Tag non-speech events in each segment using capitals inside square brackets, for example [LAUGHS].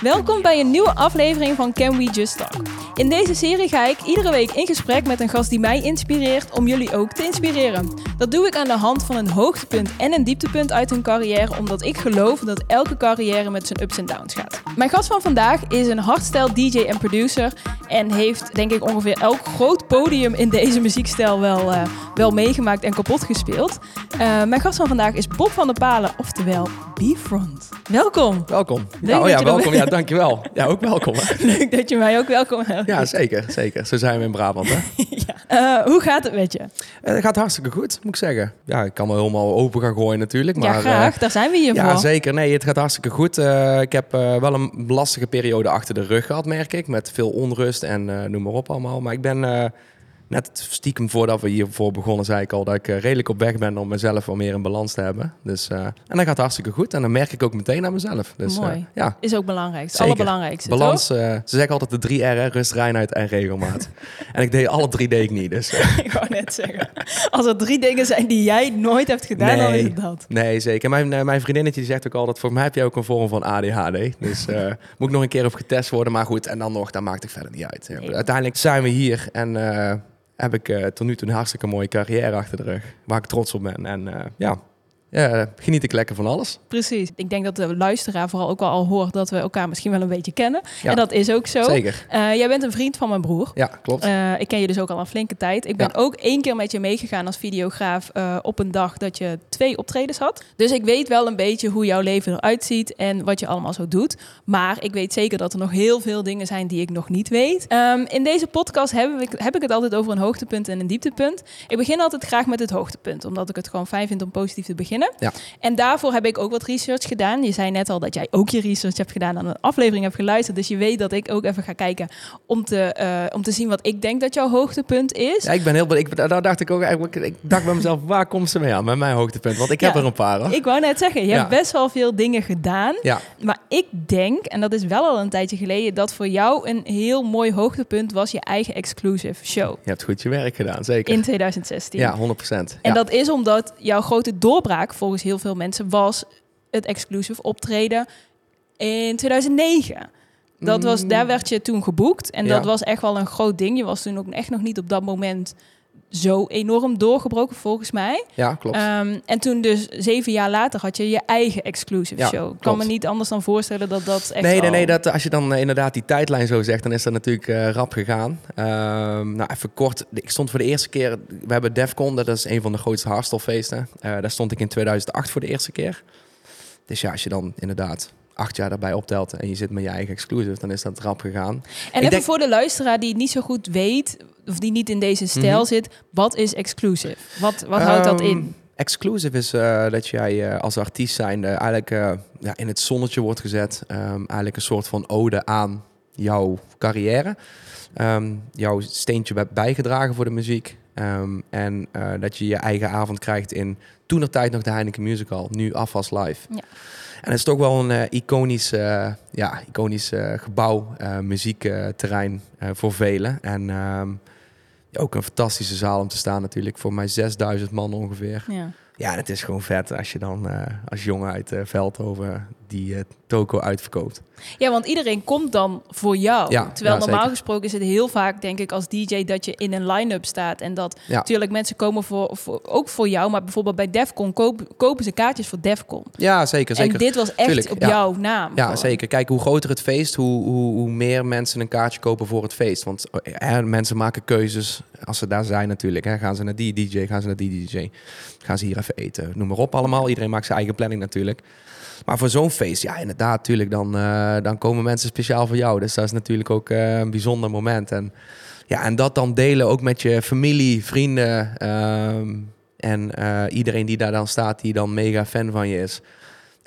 Welkom bij een nieuwe aflevering van Can We Just Talk. In deze serie ga ik iedere week in gesprek met een gast die mij inspireert om jullie ook te inspireren. Dat doe ik aan de hand van een hoogtepunt en een dieptepunt uit hun carrière, omdat ik geloof dat elke carrière met zijn ups en downs gaat. Mijn gast van vandaag is een hardstyle DJ en producer en heeft denk ik ongeveer elk groot podium in deze muziekstijl wel, uh, wel meegemaakt en kapot gespeeld. Uh, mijn gast van vandaag is Bob van der Palen, oftewel B-Front. Welkom. Welkom. Ja, oh ja, welkom. Ja, dankjewel. Ja, ook welkom. [LAUGHS] Leuk dat je mij ook welkom hebt. Ja, zeker. Zeker. Zo zijn we in Brabant, hè? [LAUGHS] ja. Uh, hoe gaat het met je? Het gaat hartstikke goed, moet ik zeggen. Ja, ik kan wel helemaal open gaan gooien natuurlijk. Maar, ja, graag. Daar zijn we hier ja, voor. Ja, zeker. Nee, het gaat hartstikke goed. Ik heb wel een lastige periode achter de rug gehad, merk ik. Met veel onrust en noem maar op allemaal. Maar ik ben net stiekem voordat we hiervoor begonnen, zei ik al dat ik uh, redelijk op weg ben om mezelf wat meer in balans te hebben. Dus, uh, en dat gaat hartstikke goed. En dan merk ik ook meteen aan mezelf. Dus, Mooi. Uh, ja. Is ook belangrijk. Het allerbelangrijkste. Balans. ze zeggen altijd de drie R: rust, reinheid en regelmaat. [LAUGHS] en ik deed alle drie deed ik niet. Dus, [LAUGHS] ik wou net zeggen. Als er drie dingen zijn die jij nooit hebt gedaan, nee, dan is het dat. Nee, zeker. Mijn, mijn vriendinnetje die zegt ook altijd: voor mij heb je ook een vorm van ADHD. Dus [LAUGHS] moet ik nog een keer op getest worden. Maar goed, en dan nog, dat maakt het verder niet uit. Nee. Uiteindelijk zijn we hier en heb ik uh, tot nu toe een hartstikke mooie carrière achter de rug. Waar ik trots op ben. En uh, ja, ja, geniet ik lekker van alles. Precies. Ik denk dat de luisteraar vooral ook wel al hoort dat we elkaar misschien wel een beetje kennen. Ja, en dat is ook zo. Zeker. Uh, jij bent een vriend van mijn broer. Ja, klopt. Uh, ik ken je dus ook al een flinke tijd. Ik ben ja. ook één keer met je meegegaan als videograaf uh, op een dag dat je twee optredens had. Dus ik weet wel een beetje hoe jouw leven eruit ziet en wat je allemaal zo doet. Maar ik weet zeker dat er nog heel veel dingen zijn die ik nog niet weet. Um, in deze podcast heb ik, heb ik het altijd over een hoogtepunt en een dieptepunt. Ik begin altijd graag met het hoogtepunt, omdat ik het gewoon fijn vind om positief te beginnen. Ja. En daarvoor heb ik ook wat research gedaan. Je zei net al dat jij ook je research hebt gedaan en een aflevering hebt geluisterd. Dus je weet dat ik ook even ga kijken om te, uh, om te zien wat ik denk dat jouw hoogtepunt is. Ja, ik ben heel ik, daar dacht ik ook eigenlijk. Ik dacht bij mezelf, waar komt ze mee aan met mijn hoogtepunt? Want ik heb ja, er een paar. Hoor. Ik wou net zeggen, je Ja. hebt best wel veel dingen gedaan. Ja. Maar ik denk, en dat is wel al een tijdje geleden, dat voor jou een heel mooi hoogtepunt was je eigen exclusive show. Je hebt goed je werk gedaan, zeker. In 2016. Ja, 100 procent. En dat is omdat jouw grote doorbraak volgens heel veel mensen was het exclusive optreden in 2009. Dat was, daar werd je toen geboekt en Ja. dat was echt wel een groot ding. Je was toen ook echt nog niet op dat moment zo enorm doorgebroken volgens mij. Ja, klopt. Ehm, en toen dus zeven jaar later had je je eigen exclusive Ja, show. Ik kan me niet anders dan voorstellen dat dat echt Nee, nee, nee. Dat, als je dan eh, inderdaad die tijdlijn zo zegt, dan is dat natuurlijk eh, rap gegaan. Ehm, nou, even kort. Ik stond voor de eerste keer... We hebben Defcon, dat is een van de grootste hardstylefeesten. Eh daar stond ik in 2008 voor de eerste keer. Dus ja, als je dan inderdaad acht jaar daarbij optelt en je zit met je eigen exclusive, dan is dat rap gegaan. En Ik even denk- voor de luisteraar die het niet zo goed weet, of die niet in deze stijl Mhm. zit, wat is exclusive? Wat, wat houdt dat Ehm, in? Exclusive is eh, dat jij eh, als artiest zijnde eigenlijk eh, ja, in het zonnetje wordt gezet. Ehm, eigenlijk een soort van ode aan jouw carrière. Ehm, jouw steentje hebt bijgedragen voor de muziek. Ehm, en dat je je eigen avond krijgt in toen tijd nog de Heineken Musical, nu Afwas Live. Ja. En het is toch wel een eh, iconisch, eh, ja, iconisch eh, gebouw, muziekterrein voor velen. En ehm, ook een fantastische zaal om te staan natuurlijk. Voor mij 6000 man ongeveer. Ja. Ja, het is gewoon vet als je dan als jongen uit eh, Veldhoven die eh, toko uitverkoopt. ja, want iedereen komt dan voor jou. Ja, Terwijl ja, normaal zeker. gesproken is het heel vaak, denk ik, als DJ dat je in een line-up staat. En dat Ja. natuurlijk mensen komen voor, voor, ook voor jou. Maar bijvoorbeeld bij Defcon koop, kopen ze kaartjes voor Defcon. Ja, zeker. zeker. En dit was echt Tuurlijk, op jouw naam. Ja, gewoon. zeker. Kijk, hoe groter het feest, hoe, hoe, hoe meer mensen een kaartje kopen voor het feest. Want eh, mensen maken keuzes als ze daar zijn natuurlijk. Hè. Gaan ze naar die DJ, gaan ze naar die DJ. Gaan ze hier even eten. Noem maar op allemaal. Iedereen maakt zijn eigen planning natuurlijk. Maar voor zo'n feest, ja, inderdaad, natuurlijk, dan, eh, dan komen mensen speciaal voor jou. Dus dat is natuurlijk ook eh, een bijzonder moment. En, ja, en dat dan delen ook met je familie, vrienden ehm, en eh, iedereen die daar dan staat, die dan mega fan van je is.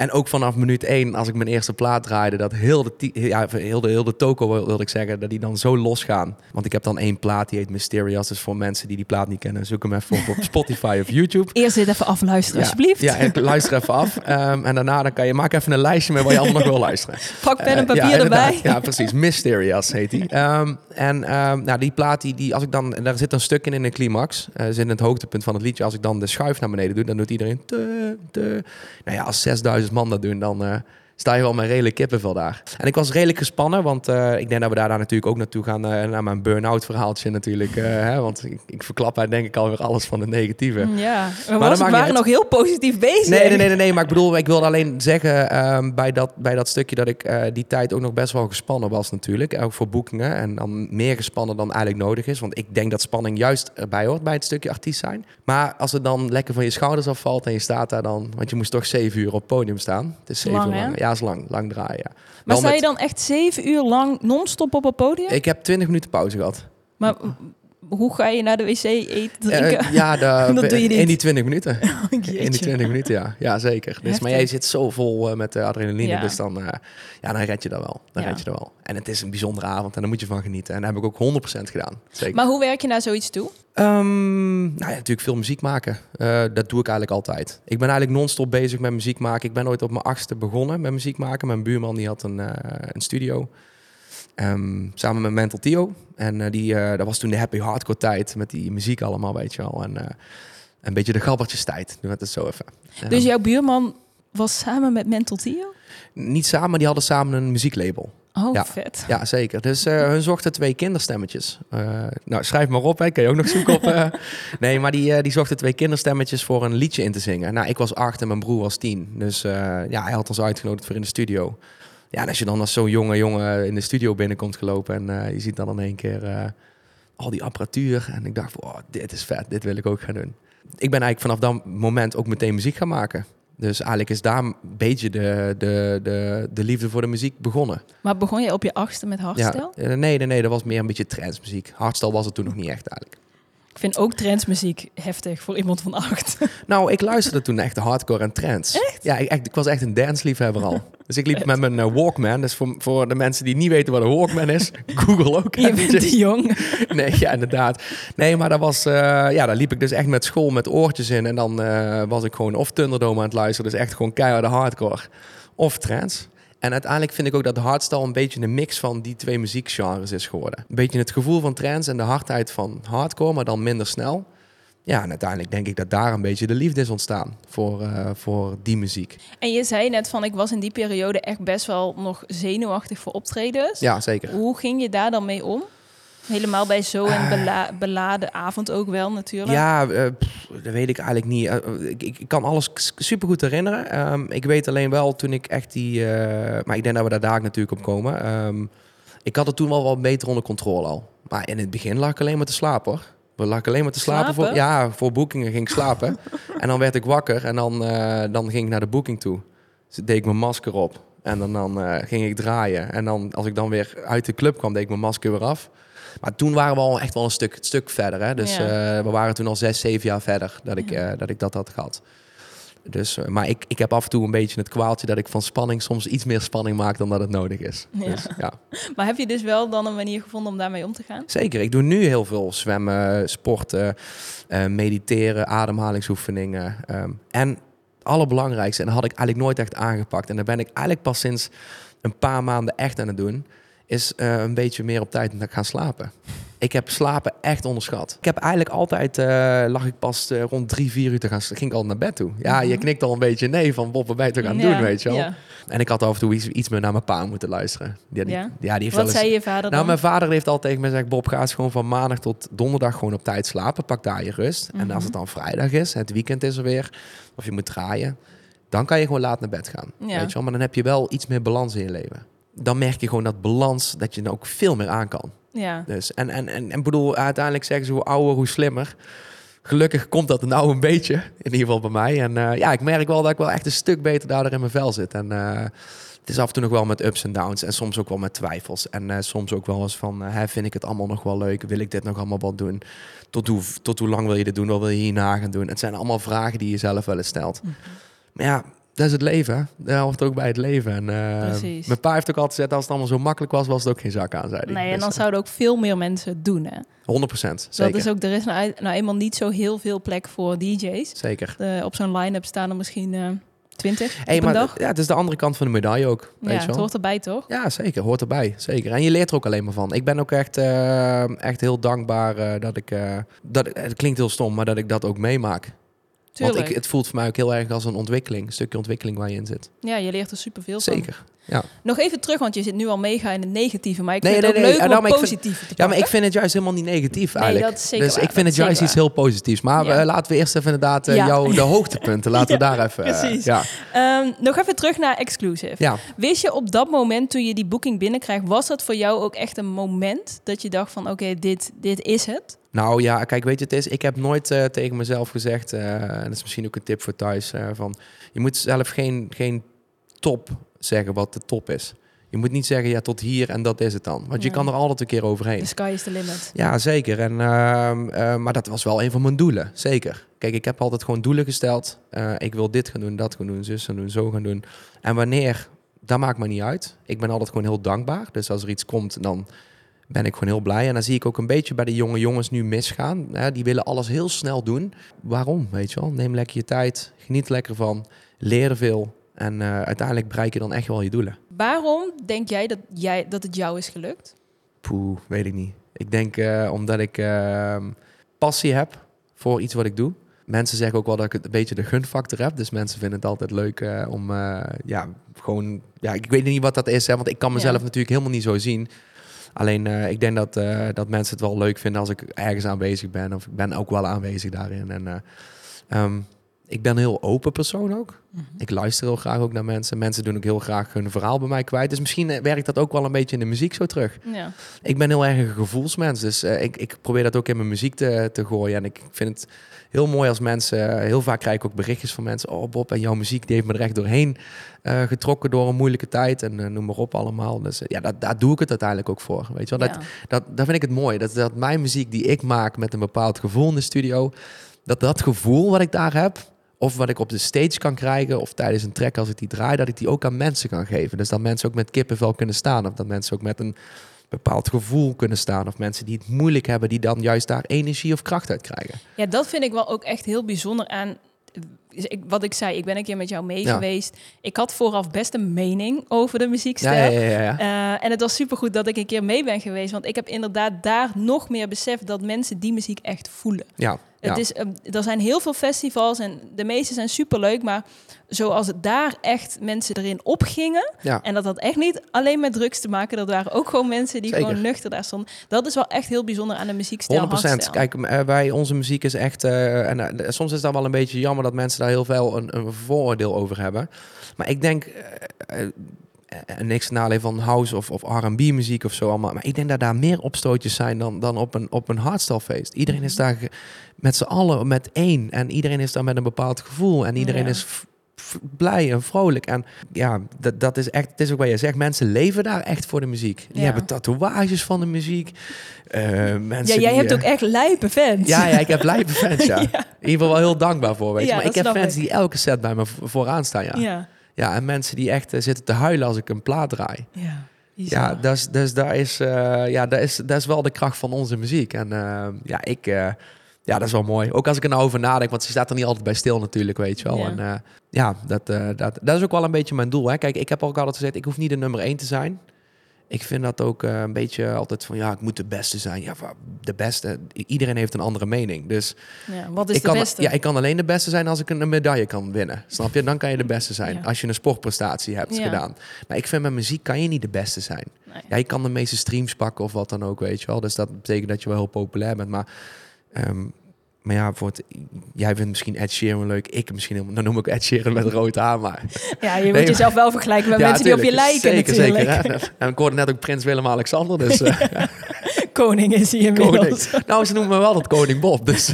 En ook vanaf minuut één, als ik mijn eerste plaat draaide, dat heel de, ja, heel de, heel de toko, wil- wilde ik zeggen, dat die dan zo losgaan. Want ik heb dan één plaat, die heet Mysterious. Dus voor mensen die die plaat niet kennen, zoek hem even op op Spotify of YouTube. [LAUGHS] Eerst dit even afluisteren, alsjeblieft. Ja, ik luister even af. Ehm, en daarna dan kan je, maak even een lijstje met wat je allemaal nog wil luisteren. [LAUGHS] Pak pen en Eh, papier ja, erbij. Ja, precies. [LAUGHS] Mysterious heet die. Ehm, en ehm, nou, die plaat, die, die, als ik dan, daar zit een stuk in in de climax. eh zit in het hoogtepunt van het liedje. Als ik dan de schuif naar beneden doe, dan doet iedereen... Te, te. Nou ja, als 6000 man dat doen, dan eh, sta je wel met redelijk kippenvel daar. En ik was redelijk gespannen, want eh, ik denk dat we daar, natuurlijk ook naartoe gaan, uh, naar mijn burn-out verhaaltje natuurlijk. Uh, hè, want ik, ik verklap daar denk ik alweer alles van het negatieve. Ja, we maar was, waren nog heel positief bezig. Nee, nee, nee, nee, nee, maar ik bedoel, ik wilde alleen zeggen um, bij, dat, bij dat stukje dat ik die tijd ook nog best wel gespannen was natuurlijk. Ook voor boekingen en dan meer gespannen dan eigenlijk nodig is. Want ik denk dat spanning juist erbij hoort bij het stukje artiest zijn. Maar als het dan lekker van je schouders afvalt en je staat daar dan, want je moest toch zeven uur op podium staan. Het is zeven uur lang. Ja, lang, lang draaien. Ja. Maar sta je dan echt zeven uur lang non-stop op het podium? Ik heb twintig minuten pauze gehad. Maar hoe ga je naar de wc eten, drinken? Uh, ja, de, [LAUGHS] dat doe je niet. in die 20 minuten. [LAUGHS] Oh, in die 20 minuten, ja. Ja, zeker. Dus, maar jij zit zo vol uh, met adrenaline, ja. dus dan, ja, dan red je dat wel. Dan ja. red je dat wel. En het is een bijzondere avond en daar moet je van genieten. En dat heb ik ook 100% gedaan. Zeker. Maar hoe werk je naar zoiets toe? Um, nou ja, natuurlijk veel muziek maken. dat doe ik eigenlijk altijd. Ik ben eigenlijk non-stop bezig met muziek maken. Ik ben ooit op mijn achtste begonnen met muziek maken. Mijn buurman die had een, een studio. Um, samen met Mental Tio. En uh, die, uh, dat was toen de happy hardcore tijd met die muziek allemaal, weet je wel. En uh, een beetje de gabbertjes tijd, we het zo even. Dus um, jouw buurman was samen met Mental Tio? Niet samen, die hadden samen een muzieklabel. Oh, ja, vet. Ja, zeker. Dus hun zochten twee kinderstemmetjes. Nou, schrijf maar op, hè. kan je ook nog zoeken op. [LAUGHS] Nee, maar die, die zochten twee kinderstemmetjes voor een liedje in te zingen. Nou, ik was acht en mijn broer was tien. Dus ja, hij had ons uitgenodigd voor in de studio. Ja, en als je dan als zo'n jonge jongen in de studio binnenkomt gelopen en uh, je ziet dan in één keer uh, al die apparatuur. En ik dacht, oh, dit is vet, dit wil ik ook gaan doen. Ik ben eigenlijk vanaf dat moment ook meteen muziek gaan maken. Dus eigenlijk is daar een beetje de, de, de, de liefde voor de muziek begonnen. Maar begon je op je achtste met hardstyle? Ja, nee, nee, nee, dat was meer een beetje transmuziek. Hardstyle was het toen nog niet echt eigenlijk. Ik vind ook trendsmuziek heftig voor iemand van acht. [LAUGHS] Nou, ik luisterde toen echt hardcore en trends. Echt? Ja, ik, echt, ik was echt een dansliefhebber al. Dus ik liep met mijn uh, Walkman. Dus voor, voor de mensen die niet weten wat een Walkman is, [LAUGHS] Google ook. Je bent te jong. [LAUGHS] Nee, ja, inderdaad. Nee, maar dat was, uh, ja, daar liep ik dus echt met school met oortjes in. En dan uh, was ik gewoon of Thunderdome aan het luisteren. Dus echt gewoon keiharde hardcore. Of trends. En uiteindelijk vind ik ook dat hardstyle een beetje een mix van die twee muziekgenres is geworden. Een beetje het gevoel van trance en de hardheid van hardcore, maar dan minder snel. Ja, en uiteindelijk denk ik dat daar een beetje de liefde is ontstaan voor, uh, voor die muziek. En je zei net van, ik was in die periode echt best wel nog zenuwachtig voor optredens. Ja, zeker. Hoe ging je daar dan mee om? Helemaal bij zo'n uh, bela beladen avond ook wel natuurlijk. Ja, uh, pff, dat weet ik eigenlijk niet. Uh, ik, ik, kan alles supergoed herinneren. Um, ik weet alleen wel toen ik echt die... maar ik denk dat we daar daar natuurlijk op komen. Um, ik had het toen wel wat beter onder controle al. Maar in het begin lag ik alleen maar te slapen hoor. We lag alleen maar te slapen. slapen? Voor, ja, voor boekingen ging ik slapen. [LAUGHS] en dan werd ik wakker en dan, dan ging ik naar de boeking toe. Dus deed ik mijn masker op. En dan, dan ging ik draaien. En dan, als ik dan weer uit de club kwam, deed ik mijn masker weer af. Maar toen waren we al echt wel een stuk, stuk verder. Hè? Dus ja. uh, we waren toen al zes, zeven jaar verder dat ik, uh, dat, ik dat had gehad. Dus, uh, maar ik, ik heb af en toe een beetje het kwaaltje dat ik van spanning soms iets meer spanning maak dan dat het nodig is. Ja. Dus, ja. [LAUGHS] Maar heb je dus wel dan een manier gevonden om daarmee om te gaan? Zeker. Ik doe nu heel veel zwemmen, sporten, mediteren, ademhalingsoefeningen. Um, en allerbelangrijkste, en dat had ik eigenlijk nooit echt aangepakt. En daar ben ik eigenlijk pas sinds een paar maanden echt aan het doen is uh, een beetje meer op tijd gaan slapen. Ik heb slapen echt onderschat. Ik heb eigenlijk altijd, uh, lag ik pas uh, rond drie, vier uur te gaan, ging ik al naar bed toe. Ja, -hmm. je knikt al een beetje nee van Bob, wat ben je te gaan ja, doen, weet je wel. Ja. En ik had af en toe iets, iets meer naar mijn pa moeten luisteren. Die, ja. ja, die heeft wat eens, zei je vader dan? Nou, mijn vader heeft altijd tegen mij gezegd, Bob, ga eens gewoon van maandag tot donderdag gewoon op tijd slapen. Pak daar je rust. En als het dan vrijdag is, het weekend is er weer, of je moet draaien, dan kan je gewoon laat naar bed gaan. Weet je wel? Maar dan heb je wel iets meer balans in je leven dan merk je gewoon dat balans, dat je dan ook veel meer aan kan. Ja. Dus, en, en, en, en bedoel, uiteindelijk zeggen ze hoe ouder, hoe slimmer. Gelukkig komt dat nou een beetje, in ieder geval bij mij. En uh, ja, ik merk wel dat ik wel echt een stuk beter daardoor in mijn vel zit. En uh, het is af en toe nog wel met ups en downs en soms ook wel met twijfels. En uh, soms ook wel eens van, hè, vind ik het allemaal nog wel leuk? Wil ik dit nog allemaal wel doen? Tot hoe, tot hoe lang wil je dit doen? Wat wil je hierna gaan doen? Het zijn allemaal vragen die je zelf wel eens stelt. Mm -hmm. Maar ja, dat is het leven. Dat hoort ook bij het leven. En, uh, mijn pa heeft ook altijd gezegd, als het allemaal zo makkelijk was, was het ook geen zak aan, zei hij. Nee, en dan dus, zouden ook veel meer mensen het doen, hè? 100 procent, zeker. Dat is ook, er is nou, nou, eenmaal niet zo heel veel plek voor DJ's. Zeker. De, op zo'n line-up staan er misschien uh, 20 hey, op maar, een dag. Ja, het is de andere kant van de medaille ook. Ja, weet je wel? het hoort erbij, toch? Ja, zeker. Hoort erbij. Zeker. En je leert er ook alleen maar van. Ik ben ook echt, uh, echt heel dankbaar uh, dat ik... dat, het klinkt heel stom, maar dat ik dat ook meemaak. Tuurlijk. Want ik, het voelt voor mij ook heel erg als een ontwikkeling. Een stukje ontwikkeling waar je in zit. Ja, je leert er superveel van. Zeker. Ja. Nog even terug, want je zit nu al mega in het negatieve. Maar ik Nee, vind het ook nee, leuk nou, om vind- positief te ja, maar ik vind het juist helemaal niet negatief eigenlijk. dat is zeker dus waar. ik vind het is juist iets heel positiefs. Maar Ja. eh, laten we eerst even inderdaad Ja. jou de hoogtepunten. [LAUGHS] Laten we daar even... Precies. Ehm, nog even terug naar Exclusive. ja. Wist je op dat moment, toen je die boeking binnenkrijgt... was dat voor jou ook echt een moment dat je dacht van... oké, dit, dit is het? Nou ja, kijk, weet je, het is, ik heb nooit tegen mezelf gezegd, en dat is misschien ook een tip voor thuis, van je moet zelf geen, geen top zeggen wat de top is. Je moet niet zeggen, ja, tot hier en dat is het dan. Want je kan er altijd een keer overheen. The sky is the limit. Ja, zeker. En, ehm, eh, maar dat was wel een van mijn doelen, zeker. Kijk, ik heb altijd gewoon doelen gesteld. Eh, ik wil dit gaan doen, dat gaan doen, zus gaan doen, zo gaan doen. En wanneer, dat maakt me niet uit. Ik ben altijd gewoon heel dankbaar. Dus als er iets komt, dan ben ik gewoon heel blij. En dan zie ik ook een beetje bij de jonge jongens nu misgaan. Hè, die willen alles heel snel doen. Waarom, weet je wel? Neem lekker je tijd, geniet lekker van, leer er veel. En eh, uiteindelijk bereik je dan echt wel je doelen. Waarom denk jij dat, jij dat het jou is gelukt? Poeh, weet ik niet. Ik denk eh, omdat ik ehm, passie heb voor iets wat ik doe. Mensen zeggen ook wel dat ik een beetje de gunfactor heb. Dus mensen vinden het altijd leuk eh, om, ja, gewoon... Ja, ik weet niet wat dat is, hè, want ik kan mezelf Ja. natuurlijk helemaal niet zo zien. Alleen, ik denk dat, dat mensen het wel leuk vinden als ik ergens aanwezig ben. Of ik ben ook wel aanwezig daarin. En eh, ehm, ik ben een heel open persoon ook. Ik luister heel graag ook naar mensen. Mensen doen ook heel graag hun verhaal bij mij kwijt. Dus misschien eh, werkt dat ook wel een beetje in de muziek zo terug. Ja. Ik ben heel erg een gevoelsmens, dus eh, ik, ik probeer dat ook in mijn muziek te, te gooien. En ik vind het heel mooi als mensen, heel vaak krijg ik ook berichtjes van mensen, oh Bob, en jouw muziek die heeft me er echt doorheen eh, getrokken door een moeilijke tijd en eh, noem maar op allemaal. Dus eh, ja, dat, daar doe ik het uiteindelijk ook voor, weet je wel. Dat, dat, dat vind ik het mooi, dat, dat mijn muziek die ik maak met een bepaald gevoel in de studio, dat dat gevoel wat ik daar heb, of wat ik op de stage kan krijgen, of tijdens een track als ik die draai, dat ik die ook aan mensen kan geven. Dus dat mensen ook met kippenvel kunnen staan, of dat mensen ook met een bepaald gevoel kunnen staan, of mensen die het moeilijk hebben, die dan juist daar energie of kracht uit krijgen. Ja, dat vind ik wel ook echt heel bijzonder aan. dus Ik, wat ik zei, ik ben een keer met jou mee Ja. geweest. Ik had vooraf best een mening over de muziekstijl. Ja, ja. Eh, en het was supergoed dat ik een keer mee ben geweest. Want ik heb inderdaad daar nog meer beseft dat mensen die muziek echt voelen. ja. Het is, eh, er zijn heel veel festivals en de meeste zijn superleuk. Maar zoals het daar echt mensen erin opgingen. En dat had echt niet alleen met drugs te maken. Dat waren ook gewoon mensen die Zeker. gewoon nuchter daar stonden. Dat is wel echt heel bijzonder aan de muziekstijl. 100%. hardstyle. Kijk, eh, wij, onze muziek is echt. eh, en eh, soms is dat wel een beetje jammer dat mensen daar heel veel een, een vooroordeel over hebben. Maar ik denk. eh, eh, en niks ten nadele van house of, of R&B muziek of zo allemaal. Maar ik denk dat daar meer opstootjes zijn dan, dan op een, op een. Iedereen is daar ge- met z'n allen met één. En iedereen is daar met een bepaald gevoel. En iedereen Ja. is blij en vrolijk. En ja, dat, dat is echt, het is ook wat je zegt. Mensen leven daar echt voor de muziek. Die Ja. hebben tatoeages van de muziek. Eh, mensen Ja, jij die, hebt eh, ook echt lijpe fans. ja, ja, ik heb lijpe fans, ja. [LAUGHS] In ieder geval wel heel dankbaar voor, weet je. Ja, maar ik heb fans ik. die elke set bij me vo- vooraan staan, ja. Ja, en mensen die echt eh, zitten te huilen als ik een plaat draai. ja. bizar. Ja, dus, dus daar is, eh, ja, dat is, dat is wel de kracht van onze muziek. En eh, ja, ik... ja, dat is wel mooi. Ook als ik er nou over nadenk, want ze staat er niet altijd bij stil natuurlijk, weet je wel. Ja. En ja, dat, dat, dat is ook wel een beetje mijn doel. Hè. Kijk, ik heb ook altijd gezegd, ik hoef niet de nummer één te zijn. Ik vind dat ook eh, een beetje altijd van, ja, ik moet de beste zijn. Ja, de beste. Iedereen heeft een andere mening. Dus Ja, wat is ik de kan, beste? Ja, ik kan alleen de beste zijn als ik een, medaille kan winnen. Snap je? Dan kan je de beste zijn. Ja. Als je een sportprestatie hebt Ja. gedaan. Maar ik vind met muziek kan je niet de beste zijn. Nee. Ja, je kan de meeste streams pakken of wat dan ook, weet je wel. Dus dat betekent dat je wel heel populair bent. Maar, ehm, maar ja, voor het, jij vindt misschien Ed Sheeran leuk. Ik misschien helemaal... Dan noem ik Ed Sheeran met rood haar, maar... Ja, je moet Nee, jezelf wel vergelijken met Ja, mensen die op je lijken zeker, natuurlijk. Zeker, hè? En ik hoorde net ook Prins Willem-Alexander, dus... eh, [LAUGHS] Koning is hij inmiddels. koning. Nou, ze noemen me wel altijd Koning Bob, dus... [LAUGHS]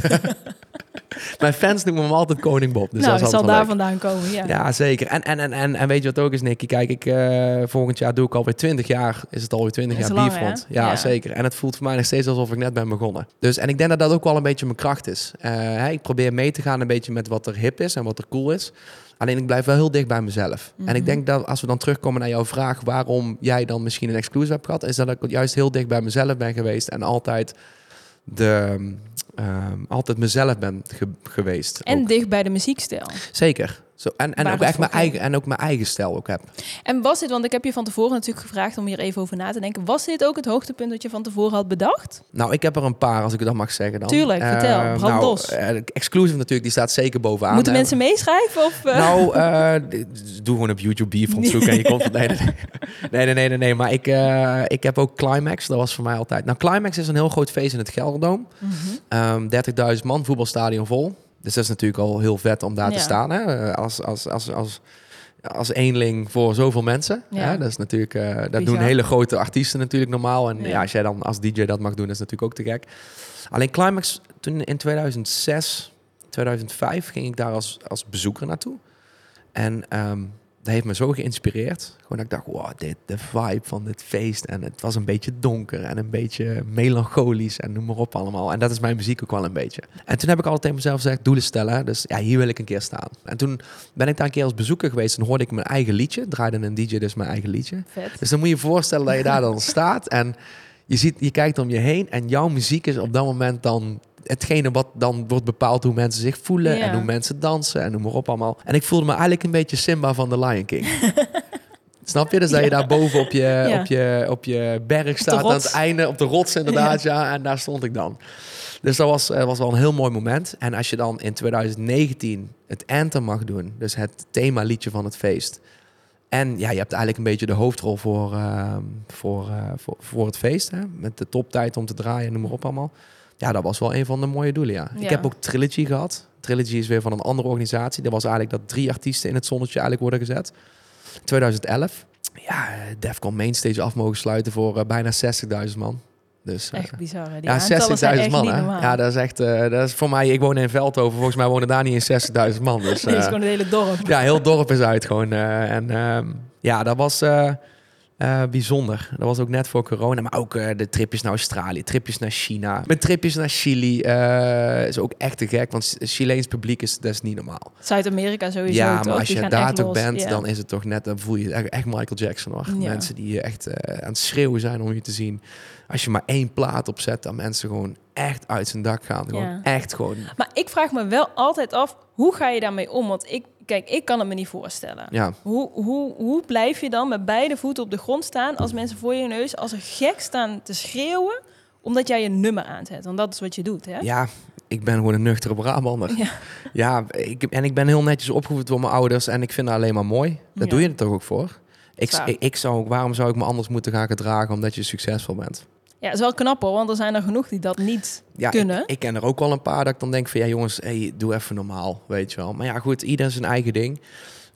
Mijn fans noemen me altijd Koning Bob. Dus nou, dat zal daar leuk. vandaan komen, ja. Ja, zeker. En, en, en, en, en weet je wat ook is, Nicky? Kijk, ik, eh, volgend jaar doe ik alweer 20 jaar. Is het alweer 20 Dat is jaar lang, Bierfront? Ja, Ja. zeker. En het voelt voor mij nog steeds alsof ik net ben begonnen. Dus, en ik denk dat dat ook wel een beetje mijn kracht is. Eh, ik probeer mee te gaan een beetje met wat er hip is en wat er cool is. Alleen ik blijf wel heel dicht bij mezelf. En ik Mhm. denk dat als we dan terugkomen naar jouw vraag... waarom jij dan misschien een exclusive hebt gehad... is dat ik juist heel dicht bij mezelf ben geweest... en altijd, de, ehm, altijd mezelf ben ge- geweest. En ook. dicht bij de muziekstijl. Zeker, Zo, en, en, ook echt mijn eigen, en ook mijn eigen stijl ook heb. En was dit, want ik heb je van tevoren natuurlijk gevraagd om hier even over na te denken. Was dit ook het hoogtepunt dat je van tevoren had bedacht? Nou, ik heb er een paar, als ik dat mag zeggen dan. Tuurlijk, vertel. Eh, Brand nou, eh, exclusive natuurlijk, die staat zeker bovenaan. Moeten mensen meeschrijven? Of, eh? Nou, doe gewoon op YouTube Bierfront zoeken en je komt... Nee, [LAUGHS] nee, nee, nee, nee, nee, nee, nee. Maar ik, ik heb ook Climax, dat was voor mij altijd... Nou, Climax is een heel groot feest in het Gelderdoom. Ehm 30.000 man, voetbalstadion vol. Dus dat is natuurlijk al heel vet om daar Ja. te staan. Hè? Eh, Als, als, als, als, als eenling voor zoveel mensen. Ja. Hè? Dat is natuurlijk, eh, dat Bizar. doen hele grote artiesten natuurlijk normaal. En Ja. ja. als jij dan als DJ dat mag doen, dat is natuurlijk ook te gek. Alleen Climax, toen in 2006, 2005 ging ik daar als, als bezoeker naartoe. En ehm, dat heeft me zo geïnspireerd. Gewoon dat ik dacht, wow, dit, de vibe van dit feest. En het was een beetje donker en een beetje melancholisch en noem maar op allemaal. En dat is mijn muziek ook wel een beetje. En toen heb ik altijd tegen mezelf gezegd, doelen stellen. Dus ja, hier wil ik een keer staan. En toen ben ik daar een keer als bezoeker geweest en hoorde ik mijn eigen liedje. Draaide een DJ dus mijn eigen liedje. Vet. Dus dan moet je je voorstellen dat je daar dan staat en je, ziet, je kijkt om je heen en jouw muziek is op dat moment dan hetgene wat dan wordt bepaald hoe mensen zich voelen en hoe mensen dansen en noem maar op allemaal. En ik voelde me eigenlijk een beetje Simba van The Lion King. [LAUGHS] Snap je? Dus dat je daar boven op je, Ja. op je, op je berg staat aan het einde, op de rots inderdaad, [LAUGHS] ja. En daar stond ik dan. Dus dat was, eh, was wel een heel mooi moment. En als je dan in 2019 het anthem mag doen, dus het themaliedje van het feest. En ja, je hebt eigenlijk een beetje de hoofdrol voor, ehm, voor, eh, voor, voor het feest. Hè? Met de toptijd om te draaien, noem maar op allemaal. Ja, dat was wel een van de mooie doelen, ja. Ja. Ik heb ook Trilogy gehad. Trilogy is weer van een andere organisatie. Dat was eigenlijk dat drie artiesten in het zonnetje eigenlijk worden gezet. 2011. Ja, eh, Defcon Mainstage af mogen sluiten voor eh, bijna 60.000 man. Dus, eh, Echt bizar. Hè? Die ja, aantallen zijn 60.000 echt man. Hè? Ja, dat is echt. eh, dat is voor mij. Ik woon in Veldhoven. Volgens mij wonen daar niet in 60.000 man. Dus, [LAUGHS] Nee, is eh, gewoon het hele dorp. ja, heel dorp is uit gewoon. eh, en ehm, ja, dat was eh, bijzonder. Dat was ook net voor corona. Maar ook eh, de tripjes naar Australië, tripjes naar China. Met tripjes naar Chili eh, is ook echt te gek. Want Chileens publiek is, dat is niet normaal. Zuid-Amerika sowieso. ja, toch? maar als je daar toch bent, Ja. dan is het toch net... Dan voel je echt, echt Michael Jackson hoor. Ja. Mensen die echt aan het schreeuwen zijn om je te zien. Als je maar één plaat opzet, dan mensen gewoon echt uit zijn dak gaan. Gewoon Ja. echt gewoon... Maar ik vraag me wel altijd af, hoe ga je daarmee om? Want ik, kijk, ik kan het me niet voorstellen. Ja, Hoe, hoe, hoe blijf je dan met beide voeten op de grond staan als mensen voor je neus als een gek staan te schreeuwen omdat jij je nummer aanzet? Want dat is wat je doet, hè? Ja, ik ben gewoon een nuchtere Brabander. Ja. Ja, ik, en ik ben heel netjes opgevoed door mijn ouders en ik vind dat alleen maar mooi. Daar Ja. doe je het toch ook voor? Ik, ik, ik zou ook, waarom zou ik me anders moeten gaan gedragen omdat je succesvol bent? Ja, het is wel knap hoor, want er zijn er genoeg die dat niet Ja, kunnen. Ik, ik ken er ook wel een paar dat ik dan denk van ja jongens, hey, doe even normaal, weet je wel. Maar ja goed, ieder zijn eigen ding.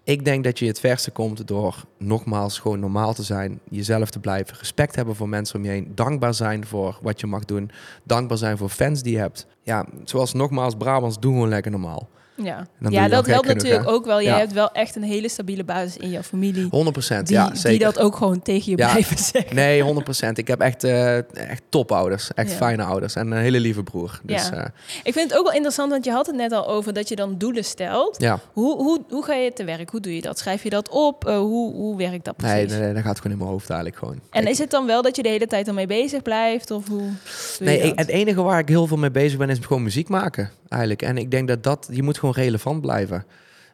Ik denk dat je het verste komt door nogmaals gewoon normaal te zijn, jezelf te blijven, respect hebben voor mensen om je heen, dankbaar zijn voor wat je mag doen, dankbaar zijn voor fans die je hebt. Ja, zoals nogmaals Brabants, doe gewoon lekker normaal. Ja, ja dat helpt genoeg, natuurlijk ook wel. Je Ja. hebt wel echt een hele stabiele basis in jouw familie. 100 procent, Die, ja die zeker. dat ook gewoon tegen je Ja. blijven [LAUGHS] zeggen. Nee, 100% Ik heb echt, eh echt topouders, echt fijne ouders en een hele lieve broer. Dus ja, Ik vind het ook wel interessant, want je had het net al over dat je dan doelen stelt. ja. Hoe, hoe, hoe ga je te werk? Hoe doe je dat? Schrijf je dat op? Eh, hoe, hoe werkt dat precies? Nee, nee, nee, dat gaat gewoon in mijn hoofd eigenlijk gewoon. En is het dan wel dat je de hele tijd ermee bezig blijft? Of hoe Nee, ik- het enige waar ik heel veel mee bezig ben is gewoon muziek maken eigenlijk. En ik denk dat dat, je moet gewoon relevant blijven.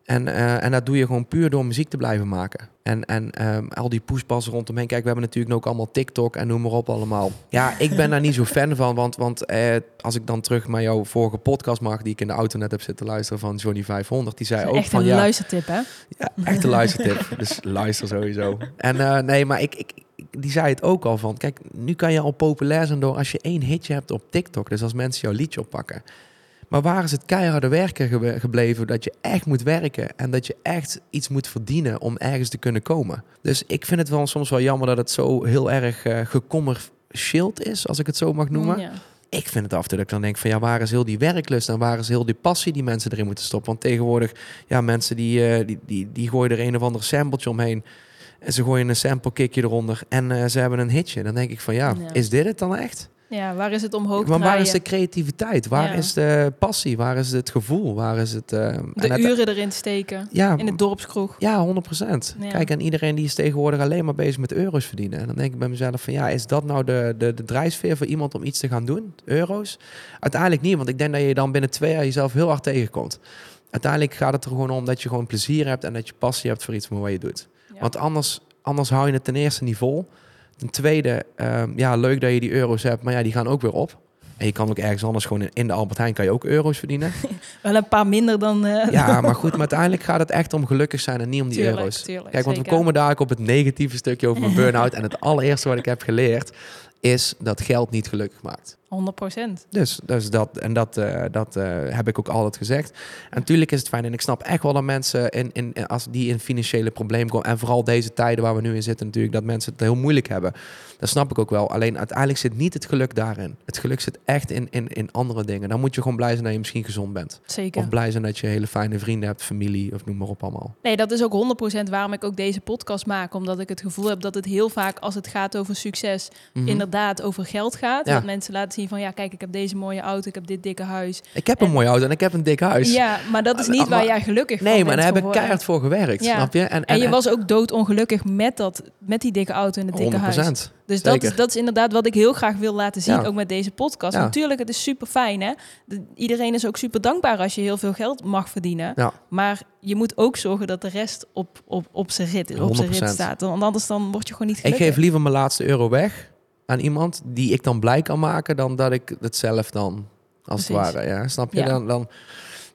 En, eh, en dat doe je gewoon puur door muziek te blijven maken. En, en ehm, al die poespassen rondomheen. Kijk, we hebben natuurlijk ook allemaal TikTok en noem maar op allemaal. Ja, ik ben daar niet zo fan van. Want, want eh, als ik dan terug naar jouw vorige podcast mag... die ik in de auto net heb zitten luisteren van Johnny 500... die zei ook echt van een ja, luistertip, hè? ja, echt een luistertip. [LAUGHS] dus luister sowieso. En eh, nee, maar ik, ik, ik- die zei het ook al van... Kijk, nu kan je al populair zijn door als je één hitje hebt op TikTok. Dus als mensen jouw liedje oppakken. Maar waar is het keiharde werken gebleven? Dat je echt moet werken en dat je echt iets moet verdienen om ergens te kunnen komen. Dus ik vind het wel soms wel jammer dat het zo heel erg gecommerciëeld is, als ik het zo mag noemen. Ja. Ik vind het af en toe dat ik dan denk van ja, waar is heel die werklust en waar is heel die passie die mensen erin moeten stoppen? Want tegenwoordig, ja, mensen die, eh, die, die, die gooien er een of ander sampletje omheen. En ze gooien een sample kickje eronder en eh, ze hebben een hitje. Dan denk ik van ja, Ja. is dit het dan echt? Ja, waar is het omhoog Maar waar is de creativiteit? Waar Ja. is de passie? Waar is het gevoel? Waar is het... eh, De het- uren erin steken. Ja, In de dorpskroeg. ja, 100 procent. Ja. Kijk, en iedereen die is tegenwoordig alleen maar bezig met euro's verdienen. En dan denk ik bij mezelf van ja, is dat nou de, de, de drijfveer voor iemand om iets te gaan doen? Euro's? Uiteindelijk niet, want ik denk dat je dan binnen twee jaar jezelf heel hard tegenkomt. uiteindelijk gaat het er gewoon om dat je gewoon plezier hebt en dat je passie hebt voor iets wat je doet. Want anders, anders hou je het ten eerste niet vol. Ten tweede, ehm, ja, leuk dat je die euro's hebt, maar ja, die gaan ook weer op. En je kan ook ergens anders gewoon in, in de Albert Heijn kan je ook euro's verdienen. [LAUGHS] Wel een paar minder dan... eh, [LAUGHS] Ja, maar goed, maar [LAUGHS] uiteindelijk gaat het echt om gelukkig zijn en niet om die Tuurlijk, euro's. tuurlijk, Kijk, want we komen daar ook op het negatieve stukje over mijn burn-out. en het allereerste wat ik heb geleerd is dat geld niet gelukkig maakt. 100 procent. Dus, dus dat, en dat, eh, dat eh, heb ik ook altijd gezegd. En natuurlijk is het fijn. En ik snap echt wel dat mensen in, in, in- als die in financiële problemen komen. En vooral deze tijden waar we nu in zitten, natuurlijk, dat mensen het heel moeilijk hebben. Dat snap ik ook wel. Alleen uiteindelijk zit niet het geluk daarin. Het geluk zit echt in, in, in andere dingen. Dan moet je gewoon blij zijn dat je misschien gezond bent. Zeker. Of blij zijn dat je hele fijne vrienden hebt, familie of noem maar op allemaal. Nee, dat is ook 100% waarom ik ook deze podcast maak. Omdat ik het gevoel heb dat het heel vaak, als het gaat over succes, Mhm. inderdaad over geld gaat. Ja. Dat mensen laten zien van, ja, kijk, ik heb deze mooie auto, ik heb dit dikke huis. Ik heb een En- mooie auto en ik heb een dik huis. Ja, maar dat is niet Maar- waar jij gelukkig van nee, maar daar heb ik keihard voor gewerkt, Ja. snap je? En, En je was ook doodongelukkig met, dat, met die dikke auto en het dikke 100%. huis. Dus dat is, dat is inderdaad wat ik heel graag wil laten zien, Ja. ook met deze podcast. Ja. Natuurlijk, het is super fijn, hè? De- iedereen is ook super dankbaar als je heel veel geld mag verdienen. Ja. Maar je moet ook zorgen dat de rest op, op, op zijn rit, op zijn rit 100%. staat. Want anders dan word je gewoon niet Ik gelukkig. geef liever mijn laatste euro weg aan iemand die ik dan blij kan maken, dan dat ik het zelf dan, als het ware, ja, snap je? Ja. Dan, dan,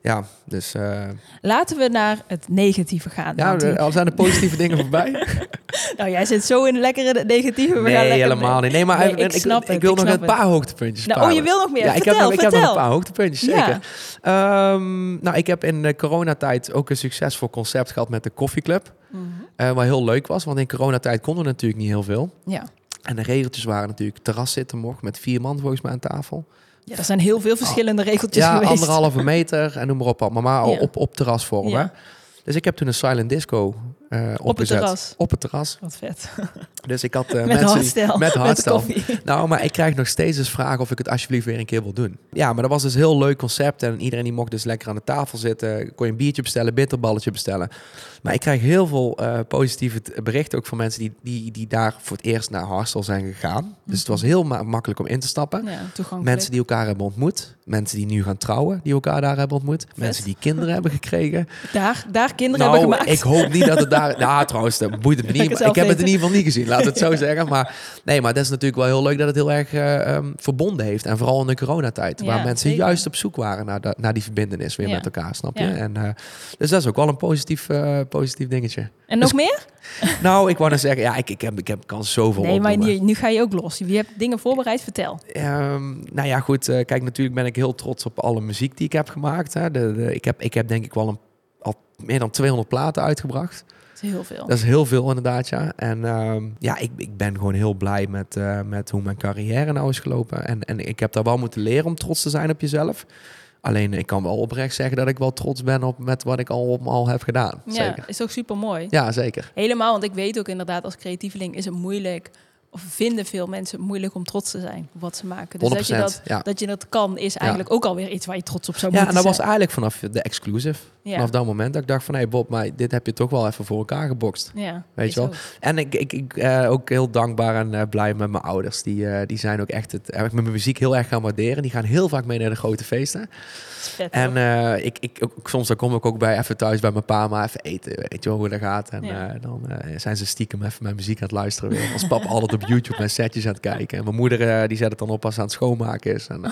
ja, dus eh, Laten we naar het negatieve gaan. ja, al zijn de positieve dingen voorbij. [LAUGHS] nou, jij zit zo in lekker in het negatieve. We nee, helemaal niet. Nee, maar Nee, ik, ik snap ik, het, wil ik nog een paar hoogtepuntjes. Nou, oh, je wil nog meer? Ja, ik, heb, ik heb nog een paar hoogtepuntjes, Ja. zeker. Ehm, nou, ik heb in de coronatijd ook een succesvol concept gehad met de koffieclub. Mhm. eh wat heel leuk was, want in coronatijd konden we natuurlijk niet heel veel. Ja. En de regeltjes waren natuurlijk terras zitten mocht met vier man volgens mij aan tafel. ja, er zijn heel veel verschillende regeltjes ja, geweest. anderhalve meter en noem maar op. Maar [LAUGHS] Ja. op, op terrasvorm. Ja. Dus ik heb toen een silent disco eh Op het terras. Op het terras. Wat vet. [LAUGHS] Dus ik had eh, [LAUGHS] met mensen... die- hardstel. met [LAUGHS] hardstel. Nou, maar ik krijg nog steeds eens vragen of ik het alsjeblieft weer een keer wil doen. Ja, maar dat was dus een heel leuk concept. En iedereen die mocht dus lekker aan de tafel zitten. Kon je een biertje bestellen, bitterballetje bestellen. Maar ik krijg heel veel eh, positieve berichten ook van mensen die, die, die daar voor het eerst naar Harstel zijn gegaan. Dus het was heel ma- makkelijk om in te stappen. Ja. Mensen die elkaar hebben ontmoet. Mensen die nu gaan trouwen, die elkaar daar hebben ontmoet. Mensen die kinderen hebben gekregen. daar, daar kinderen nou, hebben gemaakt. ik hoop niet dat het daar... Nou, trouwens, dat boeit het me Ga [LAUGHS] ik niet. ik heb het in ieder geval niet gezien, laat het zo [LAUGHS] zeggen. Maar nee, maar dat is natuurlijk wel heel leuk dat het heel erg eh, ehm, verbonden heeft. En vooral in de coronatijd, waar mensen zeker. juist op zoek waren naar, naar die verbindenis weer met elkaar, snap je? En, eh, dus dat is ook wel een positief, eh, positief dingetje. En nog meer? [LAUGHS] nou, ik wou nou zeggen, ja, ik, ik, heb, ik heb kan zoveel Nee, maar nu, nu ga je ook los. Je hebt dingen voorbereid, vertel. Ehm, nou ja, goed. kijk, natuurlijk ben ik heel trots op alle muziek die ik heb gemaakt. Hè. De, de, ik, heb, ik heb denk ik wel een, al meer dan 200 platen uitgebracht. Dat is heel veel. Dat is heel veel inderdaad, ja. En ehm, ja, ik, ik ben gewoon heel blij met, eh, met hoe mijn carrière nou is gelopen. En, en ik heb daar wel moeten leren om trots te zijn op jezelf. Alleen ik kan wel oprecht zeggen dat ik wel trots ben op met wat ik al, al heb gedaan. ja, Zeker. is ook super mooi. Ja, zeker. Helemaal, want ik weet ook inderdaad, als creatieveling is het moeilijk, of vinden veel mensen het moeilijk om trots te zijn op wat ze maken. Dus 100%. dat je dat, ja. dat je dat kan, is eigenlijk ook alweer iets waar je trots op zou ja, en moeten dat was zijn. eigenlijk vanaf de exclusive. Ja. Vanaf dat moment dat ik dacht van, hé hey Bob, maar dit heb je toch wel even voor elkaar gebokst. Ja, Weet je wel? En ik, ik, ik eh, ook heel dankbaar en eh, blij met mijn ouders. Die, eh, die zijn ook echt het, heb ik met mijn muziek heel erg gaan waarderen. Die gaan heel vaak mee naar de grote feesten. vet, En ik, ik, ook, soms dan kom ik ook bij even thuis bij mijn pa, maar even eten. Weet je wel hoe dat gaat. En Ja. dan zijn ze stiekem even mijn muziek aan het luisteren weer. Als papa altijd op YouTube mijn setjes aan het kijken. En mijn moeder die zet het dan op als ze aan het schoonmaken is. En, [LAUGHS]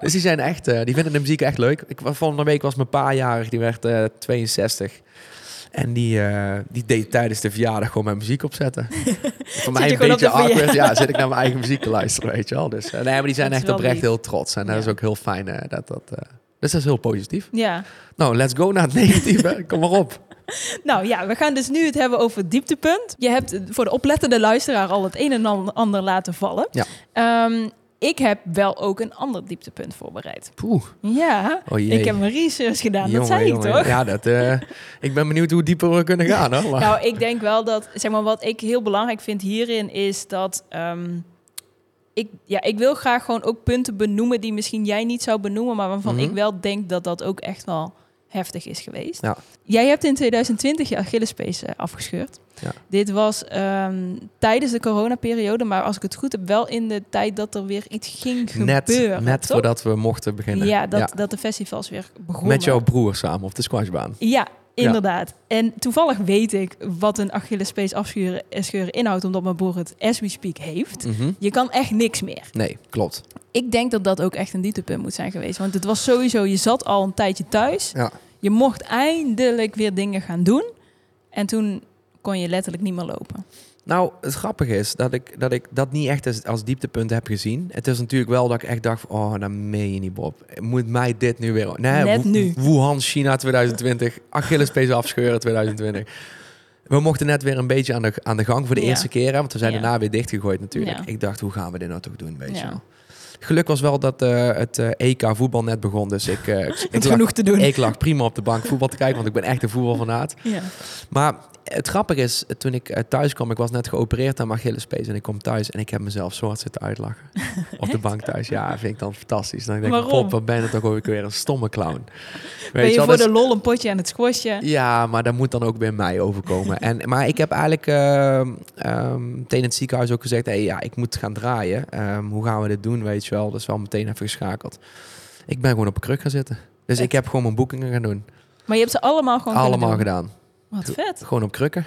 dus die zijn echt, die vinden de muziek echt leuk. Ik, volgende week was mijn pa jarig, die werd eh 62. En die, eh, die deed tijdens de verjaardag gewoon mijn muziek opzetten. [LAUGHS] Voor mij een beetje awkward. Ja, zit ik naar mijn eigen muziek te luisteren, weet je wel. Dus eh, nee, maar die zijn echt oprecht lief. heel trots. En dat is ook heel fijn. eh, dat, dat, eh, dus dat is heel positief. Ja, Nou, let's go naar het negatieve. [LAUGHS] Kom maar op. nou ja, we gaan dus nu het hebben over het dieptepunt. Je hebt voor de oplettende luisteraar al het een en ander laten vallen. Ja. Ehm, ik heb wel ook een ander dieptepunt voorbereid. Poeh. Ja, Oh ik heb mijn research gedaan, dat zei jongen. ik toch? Ja, dat, eh, ik ben benieuwd hoe dieper we kunnen gaan. Hoor. Maar- Nou, ik denk wel dat, zeg maar, wat ik heel belangrijk vind hierin is dat. ehm, ik, ja, ik wil graag gewoon ook punten benoemen die misschien jij niet zou benoemen, maar waarvan Mhm. ik wel denk dat dat ook echt wel heftig is geweest. Ja. Jij hebt in 2020 je Achillespees eh, afgescheurd. Ja. Dit was ehm, tijdens de coronaperiode, maar als ik het goed heb, wel in de tijd dat er weer iets ging Net, gebeuren. net toch? voordat we mochten beginnen. Ja, dat, dat de festivals weer begonnen. Met jouw broer samen op de squashbaan. Ja, inderdaad. En toevallig weet ik wat een Achillespees afscheuren scheuren inhoudt, omdat mijn broer het as we speak heeft. Mhm. Je kan echt niks meer. Nee, klopt. Ik denk dat dat ook echt een dieptepunt moet zijn geweest. Want het was sowieso, je zat al een tijdje thuis. Ja. Je mocht eindelijk weer dingen gaan doen. En toen kon je letterlijk niet meer lopen. Nou, het grappige is dat ik dat, ik dat niet echt als, als dieptepunt heb gezien. Het is natuurlijk wel dat ik echt dacht, van, oh, dan meen je niet, Bob. Moet mij dit nu weer... Nee, Net nu. Wuhan, China 2020. Achillespees [LAUGHS] afscheuren 2020. We mochten net weer een beetje aan de, aan de gang voor de Ja. eerste keer. Hè, want we zijn Ja. daarna weer dichtgegooid natuurlijk. Ja. Ik dacht, hoe gaan we dit nou toch doen, weet je wel. Geluk was wel dat eh, het eh, EK voetbal net begon. Dus ik, eh, ik, [LAUGHS] ik, lag, te doen. ik lag prima op de bank voetbal te kijken. Want ik ben echt een voetbalfanaat. Ja. Maar het grappige is, toen ik eh, thuis kwam, ik was net geopereerd aan mijn Achillespees en ik kom thuis en ik heb mezelf zo hard zitten uitlachen. [LAUGHS] Op de bank thuis. Ja, vind ik dan fantastisch. Dan denk ik? Pop, wat ben je toch ook weer een stomme clown. [LAUGHS] Ben je wel, voor dus- de lol een potje aan het squashen? Ja, maar dat moet dan ook bij mij overkomen. En, maar ik heb eigenlijk ehm ehm, meteen in het ziekenhuis ook gezegd, hey, ja, ik moet gaan draaien. Ehm, hoe gaan we dit doen, weet je wel. Dus wel meteen even geschakeld. Ik ben gewoon op een kruk gaan zitten. Dus ik heb gewoon mijn boekingen gaan doen. Maar je hebt ze allemaal gewoon Allemaal gedaan. Wat vet. Gewoon op krukken.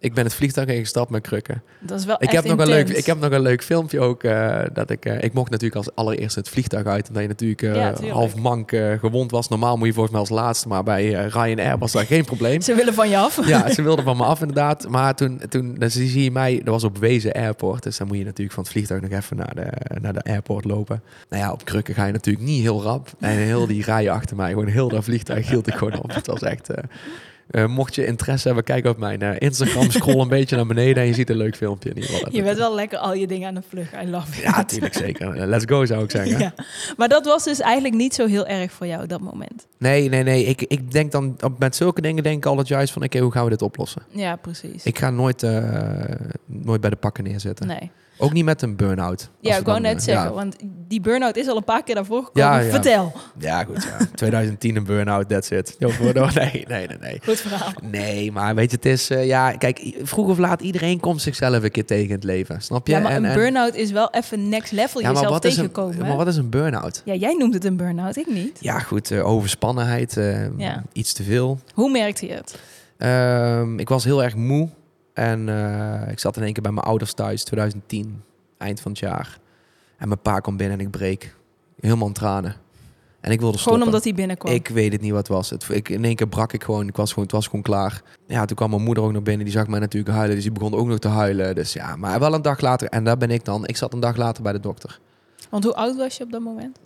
Ik ben het vliegtuig ingestapt met krukken. Dat is wel Ik heb, nog een leuk, ik heb nog een leuk filmpje ook. eh, dat ik, eh, ik mocht natuurlijk als allereerste het vliegtuig uit. Omdat je natuurlijk eh, Ja, half mank gewond was. Normaal moet je volgens mij als laatste. Maar bij Ryanair was dat geen probleem. Ze willen van je af. Ja, ze wilden van me af inderdaad. Maar toen, toen dus zie je mij, dat was op Wezen Airport. Dus dan moet je natuurlijk van het vliegtuig nog even naar de, naar de airport lopen. Nou ja, op krukken ga je natuurlijk niet heel rap. En heel die rijen achter mij, gewoon heel dat vliegtuig hield ik gewoon op. Het was echt... eh, mocht je interesse hebben, kijk op mijn eh, Instagram. Scroll een [LAUGHS] beetje naar beneden en je ziet een leuk filmpje. In. Je bent wel lekker al je dingen aan het vluggen. I love it. Ja, natuurlijk zeker. Eh, Let's go zou ik zeggen. [LAUGHS] Ja. Maar dat was dus eigenlijk niet zo heel erg voor jou, dat moment. Nee, nee, nee. Ik, ik denk dan met zulke dingen denk ik altijd juist van oké, hoe gaan we dit oplossen? Ja, precies. Ik ga nooit, nooit bij de pakken neerzetten. Nee. Ook niet met een burn-out. Ja, ik wou net eh, zeggen, ja. want die burn-out is al een paar keer daarvoor gekomen. Ja, ja. Vertel. Ja, goed. Ja. 2010 een burn-out, that's it. [LAUGHS] Nee, nee, nee, nee. Goed verhaal. Nee, maar weet je, het is... eh, ja, kijk, vroeg of laat, iedereen komt zichzelf een keer tegen in het leven. Snap je? Ja, maar En- een en- burn-out is wel even next level jezelf wat is een, tegenkomen. hè? maar wat is een burn-out? Ja, jij noemt het een burn-out, ik niet. Ja, goed, eh, overspannenheid, iets te veel. Hoe merkte je het? Ehm, ik was heel erg moe. En eh, ik zat in één keer bij mijn ouders thuis, 2010, eind van het jaar. En mijn pa kwam binnen en ik breek. Helemaal in tranen. En ik wilde Gewoon stoppen. omdat hij binnenkwam. Ik weet het niet wat het was. Het, ik, in één keer brak ik gewoon. Ik was gewoon. Het was gewoon klaar. Ja, toen kwam mijn moeder ook nog binnen. Die zag mij natuurlijk huilen. Dus die begon ook nog te huilen. Dus ja, maar wel een dag later. En daar ben ik dan. Ik zat een dag later bij de dokter. Want hoe oud was je op dat moment?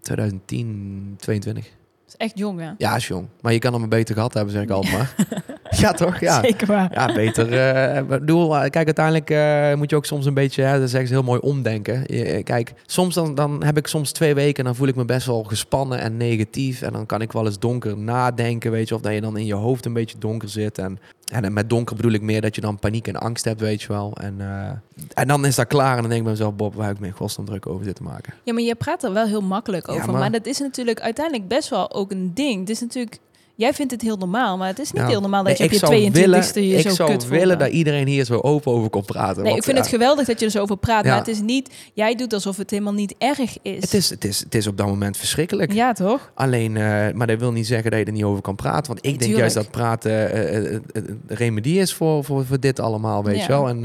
2010, 22. Dat is echt jong, ja. Ja, is jong. Maar je kan hem beter gehad hebben, zeg ik altijd maar. [LAUGHS] [LAUGHS] ja, toch? Ja. Zeker waar. Ja, beter. eh, ik bedoel, eh, kijk, uiteindelijk eh, moet je ook soms een beetje, hè, dat zeggen ze heel mooi, omdenken. Je- kijk, soms dan, dan heb ik soms twee weken en dan voel ik me best wel gespannen en negatief. En dan kan ik wel eens donker nadenken, weet je, of dat je dan in je hoofd een beetje donker zit. En, en met donker bedoel ik meer dat je dan paniek en angst hebt, weet je wel. En, eh, en dan is dat klaar en dan denk ik bij mezelf, Bob, waar heb ik me in godsnaam druk over zitten maken? Ja, maar je praat er wel heel makkelijk Ja, over. maar... maar- dat is natuurlijk uiteindelijk best wel ook een ding. Het is natuurlijk... Jij vindt het heel normaal, maar het is niet Ja. heel normaal dat Nee, je op je zou 22e willen, je Ik zo zou kut willen dat iedereen hier zo open over kon praten. Nee, want, ik vind ja, het geweldig dat je er zo over praat. Ja. Maar het is niet... Jij doet alsof het helemaal niet erg is. het, is, het, is, het is op dat moment verschrikkelijk. Ja, toch? Alleen, eh, maar dat wil niet zeggen dat je er niet over kan praten. Want ik denk juist dat praten een remedie is voor, voor, voor dit allemaal, weet Ja. je wel. En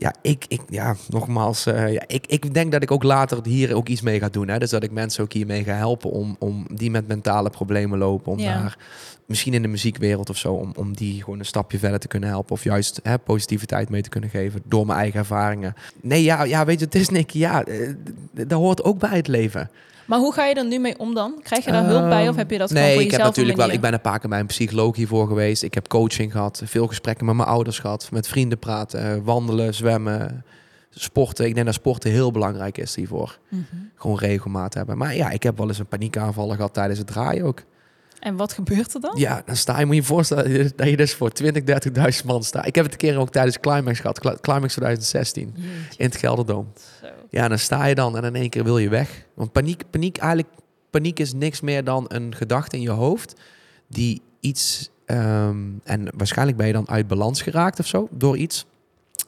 ja, ik, ik, ja, nogmaals, eh, ja, ik, ik denk dat ik ook later hier ook iets mee ga doen. Hè? Dus dat ik mensen ook hiermee ga helpen om, om die met mentale problemen lopen. Om Ja. daar, misschien in de muziekwereld of zo, om, om die gewoon een stapje verder te kunnen helpen. Of juist hè, positiviteit mee te kunnen geven door mijn eigen ervaringen. Nee, ja, ja weet je, het is Nick, ja, eh, dat hoort ook bij het leven. Maar hoe ga je er nu mee om dan? Krijg je daar hulp bij of heb je dat Ehm, nee, gewoon voor ik heb jezelf natuurlijk wel. Ik ben een paar keer bij een psycholoog hiervoor geweest. Ik heb coaching gehad, veel gesprekken met mijn ouders gehad, met vrienden praten, wandelen, zwemmen, sporten. Ik denk dat sporten heel belangrijk is hiervoor. Mhm. Gewoon regelmaat hebben. Maar ja, ik heb wel eens een paniekaanvallen gehad tijdens het draaien ook. En wat gebeurt er dan? Ja, dan sta je, moet je je voorstellen dat je dus voor 20, 30.000 man staat. Ik heb het een keer ook tijdens Climax gehad, Cli- Climax 2016, Jeetje, in het Gelderdoom. zo. Ja, dan sta je dan en in één keer wil je weg. Want paniek, paniek, eigenlijk, paniek is niks meer dan een gedachte in je hoofd die iets, ehm, en waarschijnlijk ben je dan uit balans geraakt of zo, door iets.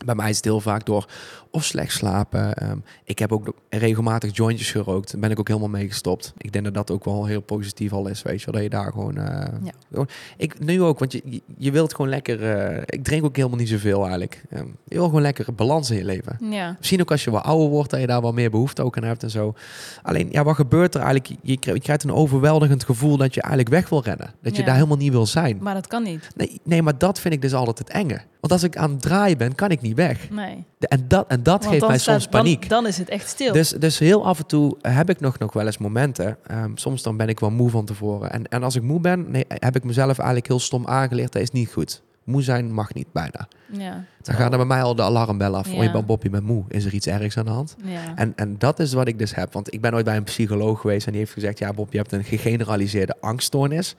Bij mij is het heel vaak door of slecht slapen. Ehm, ik heb ook regelmatig jointjes gerookt. Daar ben ik ook helemaal mee gestopt. Ik denk dat dat ook wel heel positief al is, weet je wel. Dat je daar gewoon... eh, Ja. gewoon ik, nu ook, want je, je, wilt gewoon lekker... eh, ik drink ook helemaal niet zoveel eigenlijk. Ehm, je wil gewoon lekker balans in je leven. Ja. Misschien ook als je wat ouder wordt, dat je daar wel meer behoefte ook aan hebt en zo. Alleen, ja, wat gebeurt er eigenlijk? Je, krijgt- je krijgt een overweldigend gevoel dat je eigenlijk weg wil rennen. Dat je Ja. daar helemaal niet wil zijn. Maar dat kan niet. Nee, nee, maar dat vind ik dus altijd het enge. Want als ik aan het draaien ben, kan ik niet weg. Nee. De- En dat, en dat Want geeft mij staat- soms paniek. Dan, dan is het echt stil. Dus, dus heel af en toe heb ik nog, nog wel eens momenten. Ehm, soms dan ben ik wel moe van tevoren. En, en als ik moe ben, nee, heb ik mezelf eigenlijk heel stom aangeleerd. Dat is niet goed. Moe zijn mag niet, bijna. ja. Dan gaan er bij mij al de alarmbellen af. Ja. Oh, je bent Bob, je bent moe. Is er iets ergs aan de hand? Ja. En, en dat is wat ik dus heb. Want ik ben ooit bij een psycholoog geweest en die heeft gezegd... ja, Bob, je hebt een gegeneraliseerde angststoornis.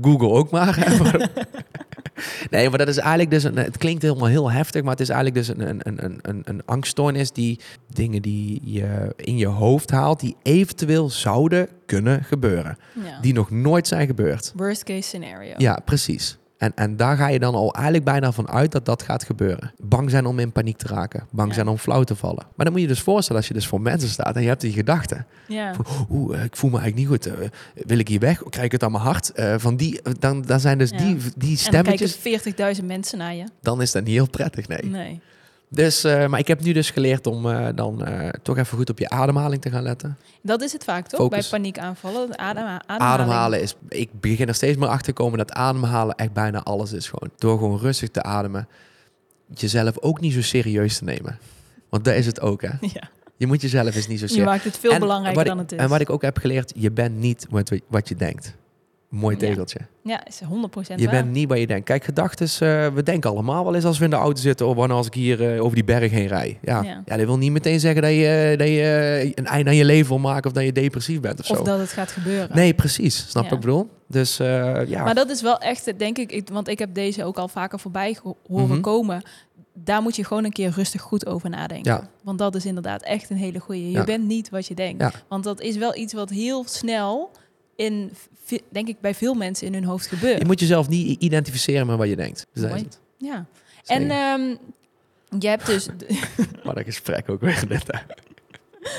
Google ook maar. [LAUGHS] [LAUGHS] nee, maar dat is eigenlijk dus... Een, het klinkt helemaal heel heftig... maar het is eigenlijk dus een, een, een, een, een angststoornis... die dingen die je in je hoofd haalt... die eventueel zouden kunnen gebeuren. ja. Die nog nooit zijn gebeurd. Worst case scenario. Ja, precies. En, en daar ga je dan al eigenlijk bijna van uit dat dat gaat gebeuren. Bang zijn om in paniek te raken. Bang Ja. zijn om flauw te vallen. Maar dan moet je dus voorstellen als je dus voor mensen staat en je hebt die gedachten. Ja. Oeh, eh, ik voel me eigenlijk niet goed. Eh, wil ik hier weg? Krijg ik het aan mijn hart? Eh, van die, dan, dan zijn dus Ja. die, die En dan kijken stemmetjes. 40.000 mensen naar je. Dan is dat niet heel prettig, nee. Nee. Dus, eh, maar ik heb nu dus geleerd om eh, dan eh, toch even goed op je ademhaling te gaan letten. Dat is het vaak toch? Focus. Bij paniekaanvallen. Ademhaling. Ademhalen is, ik begin er steeds meer achter te komen dat ademhalen echt bijna alles is gewoon. Door gewoon rustig te ademen, jezelf ook niet zo serieus te nemen. Want dat is het ook, hè. [LAUGHS] Ja. Je moet jezelf eens niet zo Je serieus... maakt het veel En belangrijker dan het is. En wat ik ook heb geleerd, je bent niet wat, wat je denkt. Mooi tegeltje. Ja, is 100% Je waar. bent niet wat je denkt. Kijk, gedachten, eh, we denken allemaal wel eens als we in de auto zitten... of wanneer als ik hier eh, over die berg heen rijd. Ja. Ja. Ja. dat wil niet meteen zeggen dat je, dat je eh, een einde aan je leven wil maken... of dat je depressief bent of, Of zo. dat het gaat gebeuren. Nee, precies. Snap Ja. ik bedoel? Dus eh, ja. Maar dat is wel echt, denk ik, ik- want ik heb deze ook al vaker voorbij horen Mhm. komen. Daar moet je gewoon een keer rustig goed over nadenken. Ja. Want dat is inderdaad echt een hele goeie. Je Ja. bent niet wat je denkt. Ja. Want dat is wel iets wat heel snel in, denk ik, bij veel mensen in hun hoofd gebeurt. Je moet jezelf niet identificeren met wat je denkt. Dus dat is Mooi. het. Ja. Zeker. En ehm, je hebt dus... [LAUGHS] Maar dat gesprek ook weer hè.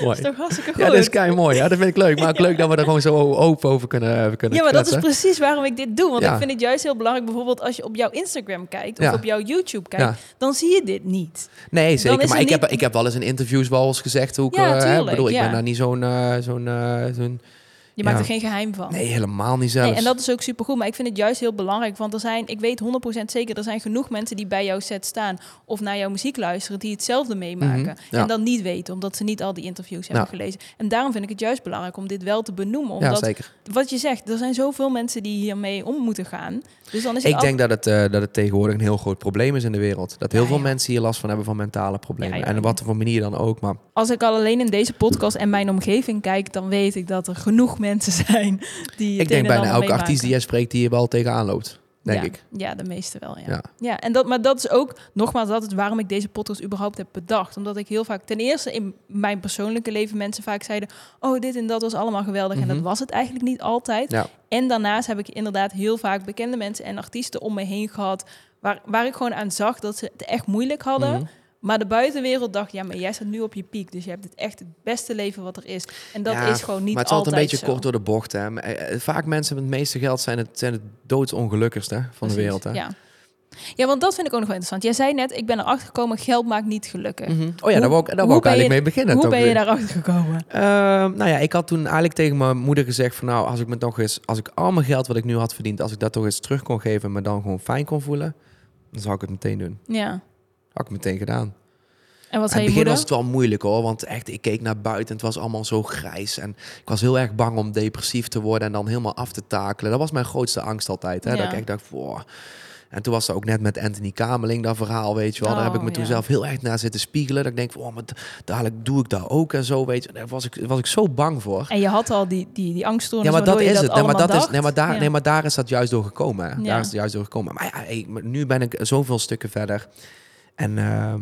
Mooi. is toch hartstikke goed? Ja, dat is kei mooi. Ja, dat vind ik leuk. Maar ook leuk dat we er gewoon zo open over kunnen, kunnen Ja, maar dat is precies waarom ik dit doe. Want Ja. ik vind het juist heel belangrijk, bijvoorbeeld als je op jouw Instagram kijkt of Ja. op jouw YouTube kijkt, Ja. dan zie je dit niet. Nee, zeker. Maar ik, heb, ik heb wel eens in interviews wel eens gezegd hoe ik... Ja, eh, bedoel, ik ben daar niet zo'n... eh, zo'n eh, zo'n Je maakt er geen geheim van. nee, helemaal niet zelfs. Nee, en dat is ook supergoed. Maar ik vind het juist heel belangrijk. Want er zijn, ik weet 100% zeker, er zijn genoeg mensen die bij jouw set staan. Of naar jouw muziek luisteren, die hetzelfde meemaken. Mhm. En dan niet weten, omdat ze niet al die interviews hebben gelezen. En daarom vind ik het juist belangrijk om dit wel te benoemen. Omdat, zeker. wat je zegt, er zijn zoveel mensen die hiermee om moeten gaan. Dus dan is het Ik denk dat het, eh, dat het tegenwoordig een heel groot probleem is in de wereld. Dat heel Ja, veel ja. mensen hier last van hebben van mentale problemen. Ja. En op wat voor manier dan ook. Maar als ik al alleen in deze podcast en mijn omgeving kijk, dan weet ik dat er genoeg mensen zijn die. ik denk bijna elke artiest die jij spreekt die je wel tegenaan loopt. Denk ja, ik. Ja, de meeste wel, ja. Ja. ja. en dat, maar dat is ook, nogmaals, dat is waarom ik deze podcast überhaupt heb bedacht. Omdat ik heel vaak, ten eerste in mijn persoonlijke leven, mensen vaak zeiden... oh, dit en dat was allemaal geweldig. En Mhm. dat was het eigenlijk niet altijd. Ja. En daarnaast heb ik inderdaad heel vaak bekende mensen en artiesten om me heen gehad... waar, waar ik gewoon aan zag dat ze het echt moeilijk hadden... Mhm. Maar de buitenwereld dacht, ja, maar jij staat nu op je piek. Dus je hebt het echt het beste leven wat er is. En dat Ja, is gewoon niet Maar het is altijd altijd een beetje zo. kort door de bocht. Hè. Maar, eh, Vaak mensen met het meeste geld zijn het, zijn het doodsongelukkigste van Precies, de wereld. Hè. Ja. ja, want dat vind ik ook nog wel interessant. Jij zei net, ik ben erachter gekomen, geld maakt niet gelukkig. Mhm. Oh ja, daar wou ik, daar wou ik je- eigenlijk mee beginnen. Hoe ben je daarachter gekomen? Ehm, nou ja, ik had toen eigenlijk tegen mijn moeder gezegd van nou, als ik me nog eens, als ik al mijn geld wat ik nu had verdiend, als ik dat toch eens terug kon geven en me dan gewoon fijn kon voelen, dan zou ik het meteen doen. Ja. Had ik meteen gedaan. En wat zei het je begin was het wel moeilijk hoor, want echt, ik keek naar buiten en het was allemaal zo grijs. En ik was heel erg bang om depressief te worden en dan helemaal af te takelen. Dat was mijn grootste angst altijd. Hè? Ja. Dat ik echt dacht, wow. En toen was er ook net met Anthony Kameling dat verhaal, weet je wel. Daar heb ik me Oh, toen ja. zelf heel erg naar zitten spiegelen. Dat ik denk, oh, maar dadelijk doe ik dat ook en zo, weet je. Daar was ik, was ik zo bang voor. En je had al die, die, die angststoornis Ja, maar dat is het. Nee, maar, dat is, nee, maar, daar, Ja. nee, maar daar is dat juist door gekomen. Hè. Daar is het juist door gekomen. Maar ja, hey, nu ben ik zoveel stukken verder. En ehm,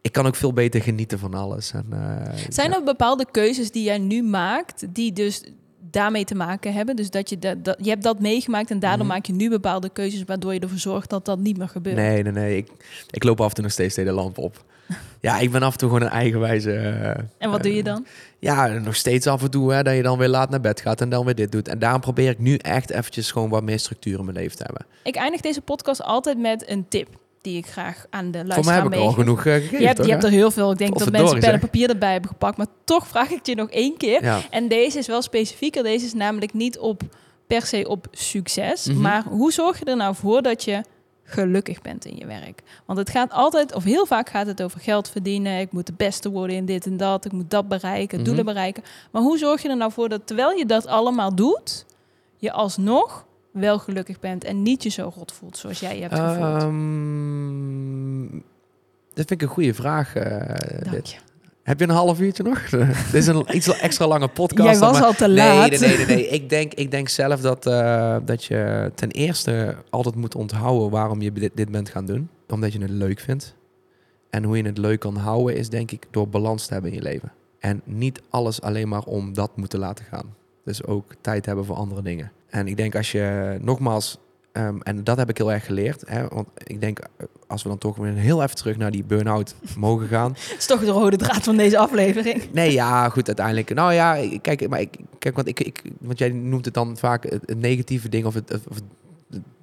ik kan ook veel beter genieten van alles. En, eh, Zijn ja. er bepaalde keuzes die jij nu maakt, die dus daarmee te maken hebben. Dus dat je, dat, dat, je hebt dat meegemaakt en daardoor Mhm. maak je nu bepaalde keuzes waardoor je ervoor zorgt dat dat niet meer gebeurt. Nee, nee, nee. Ik, ik loop af en toe nog steeds de lamp op. [LAUGHS] Ja, ik ben af en toe gewoon een eigenwijze... eh, En wat doe je dan? Ja, nog steeds af en toe hè, dat je dan weer laat naar bed gaat en dan weer dit doet. En daarom probeer ik nu echt eventjes gewoon wat meer structuur in mijn leven te hebben. Ik eindig deze podcast altijd met een tip die ik graag aan de Voor mij luisteraar heb ik al genoeg eh, gegeven, Je hebt, toch, je hebt er heel veel. Ik denk dat mensen pen en papier erbij hebben gepakt. Maar toch vraag ik het je nog één keer. Ja. En deze is wel specifieker. Deze is namelijk niet op per se op succes. Mhm. Maar hoe zorg je er nou voor dat je gelukkig bent in je werk? Want het gaat altijd, of heel vaak gaat het over geld verdienen. Ik moet de beste worden in dit en dat. Ik moet dat bereiken, Mhm. doelen bereiken. Maar hoe zorg je er nou voor dat terwijl je dat allemaal doet, je alsnog wel gelukkig bent en niet je zo rot voelt zoals jij je hebt gevoeld? Ehm, dat vind ik een goede vraag. eh, Dank dit. je. Heb je een half uurtje nog? [LAUGHS] dit is een iets extra lange podcast. Jij was maar- al te Nee, laat. nee, nee, nee, nee. [LAUGHS] Ik, denk, ik denk zelf dat, eh, dat je ten eerste altijd moet onthouden waarom je dit, dit bent gaan doen. Omdat je het leuk vindt. En hoe je het leuk kan houden is denk ik door balans te hebben in je leven. En niet alles alleen maar om dat moeten laten gaan. Dus ook tijd hebben voor andere dingen. En ik denk als je nogmaals, ehm, en dat heb ik heel erg geleerd. Hè, want ik denk eh, als we dan toch weer heel even terug naar die burn-out [LAUGHS] mogen gaan. Dat is toch de rode draad van deze aflevering. Nee, ja, goed, uiteindelijk. Nou ja, kijk, maar ik, kijk, want ik, ik, want jij noemt het dan vaak het, het negatieve ding of het, of het-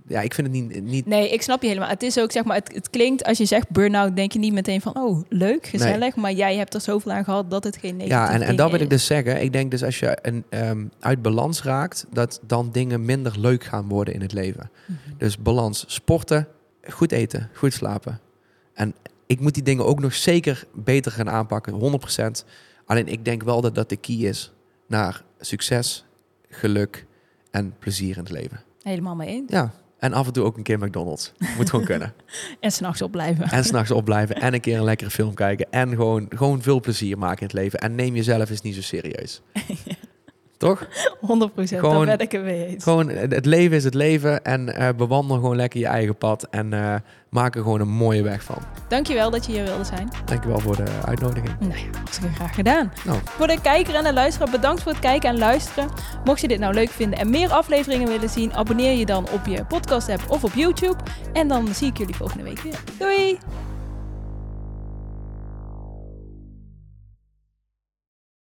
ja, ik vind het niet, niet Nee, ik snap je helemaal. Het is ook, zeg maar, het, het klinkt als je zegt burn-out, denk je niet meteen van, oh, leuk, gezellig. Maar jij hebt er zoveel aan gehad dat het geen negatief ja, en, en dat wil ik dus zeggen. Ik denk dus als je een, ehm, uit balans raakt, dat dan dingen minder leuk gaan worden in het leven. Mhm. Dus balans, sporten, goed eten, goed slapen. En ik moet die dingen ook nog zeker beter gaan aanpakken, 100%. Alleen ik denk wel dat dat de key is naar succes, geluk en plezier in het leven. Helemaal mee eens. Ja, en af en toe ook een keer McDonald's. Moet gewoon kunnen. [LAUGHS] En s'nachts opblijven. En s'nachts opblijven en een keer een lekkere film kijken. En gewoon, gewoon veel plezier maken in het leven. En neem jezelf eens niet zo serieus. [LAUGHS] Toch? 100 procent, daar ben ik het mee eens. Gewoon, het het leven is het leven. En eh, bewandel gewoon lekker je eigen pad. En eh, maak er gewoon een mooie weg van. Dankjewel dat je hier wilde zijn. Dankjewel voor de uitnodiging. Nou ja, hartstikke graag gedaan. Nou. Voor de kijker en de luisteraar, bedankt voor het kijken en luisteren. Mocht je dit nou leuk vinden en meer afleveringen willen zien, abonneer je dan op je podcast app of op YouTube. En dan zie ik jullie volgende week weer. Doei!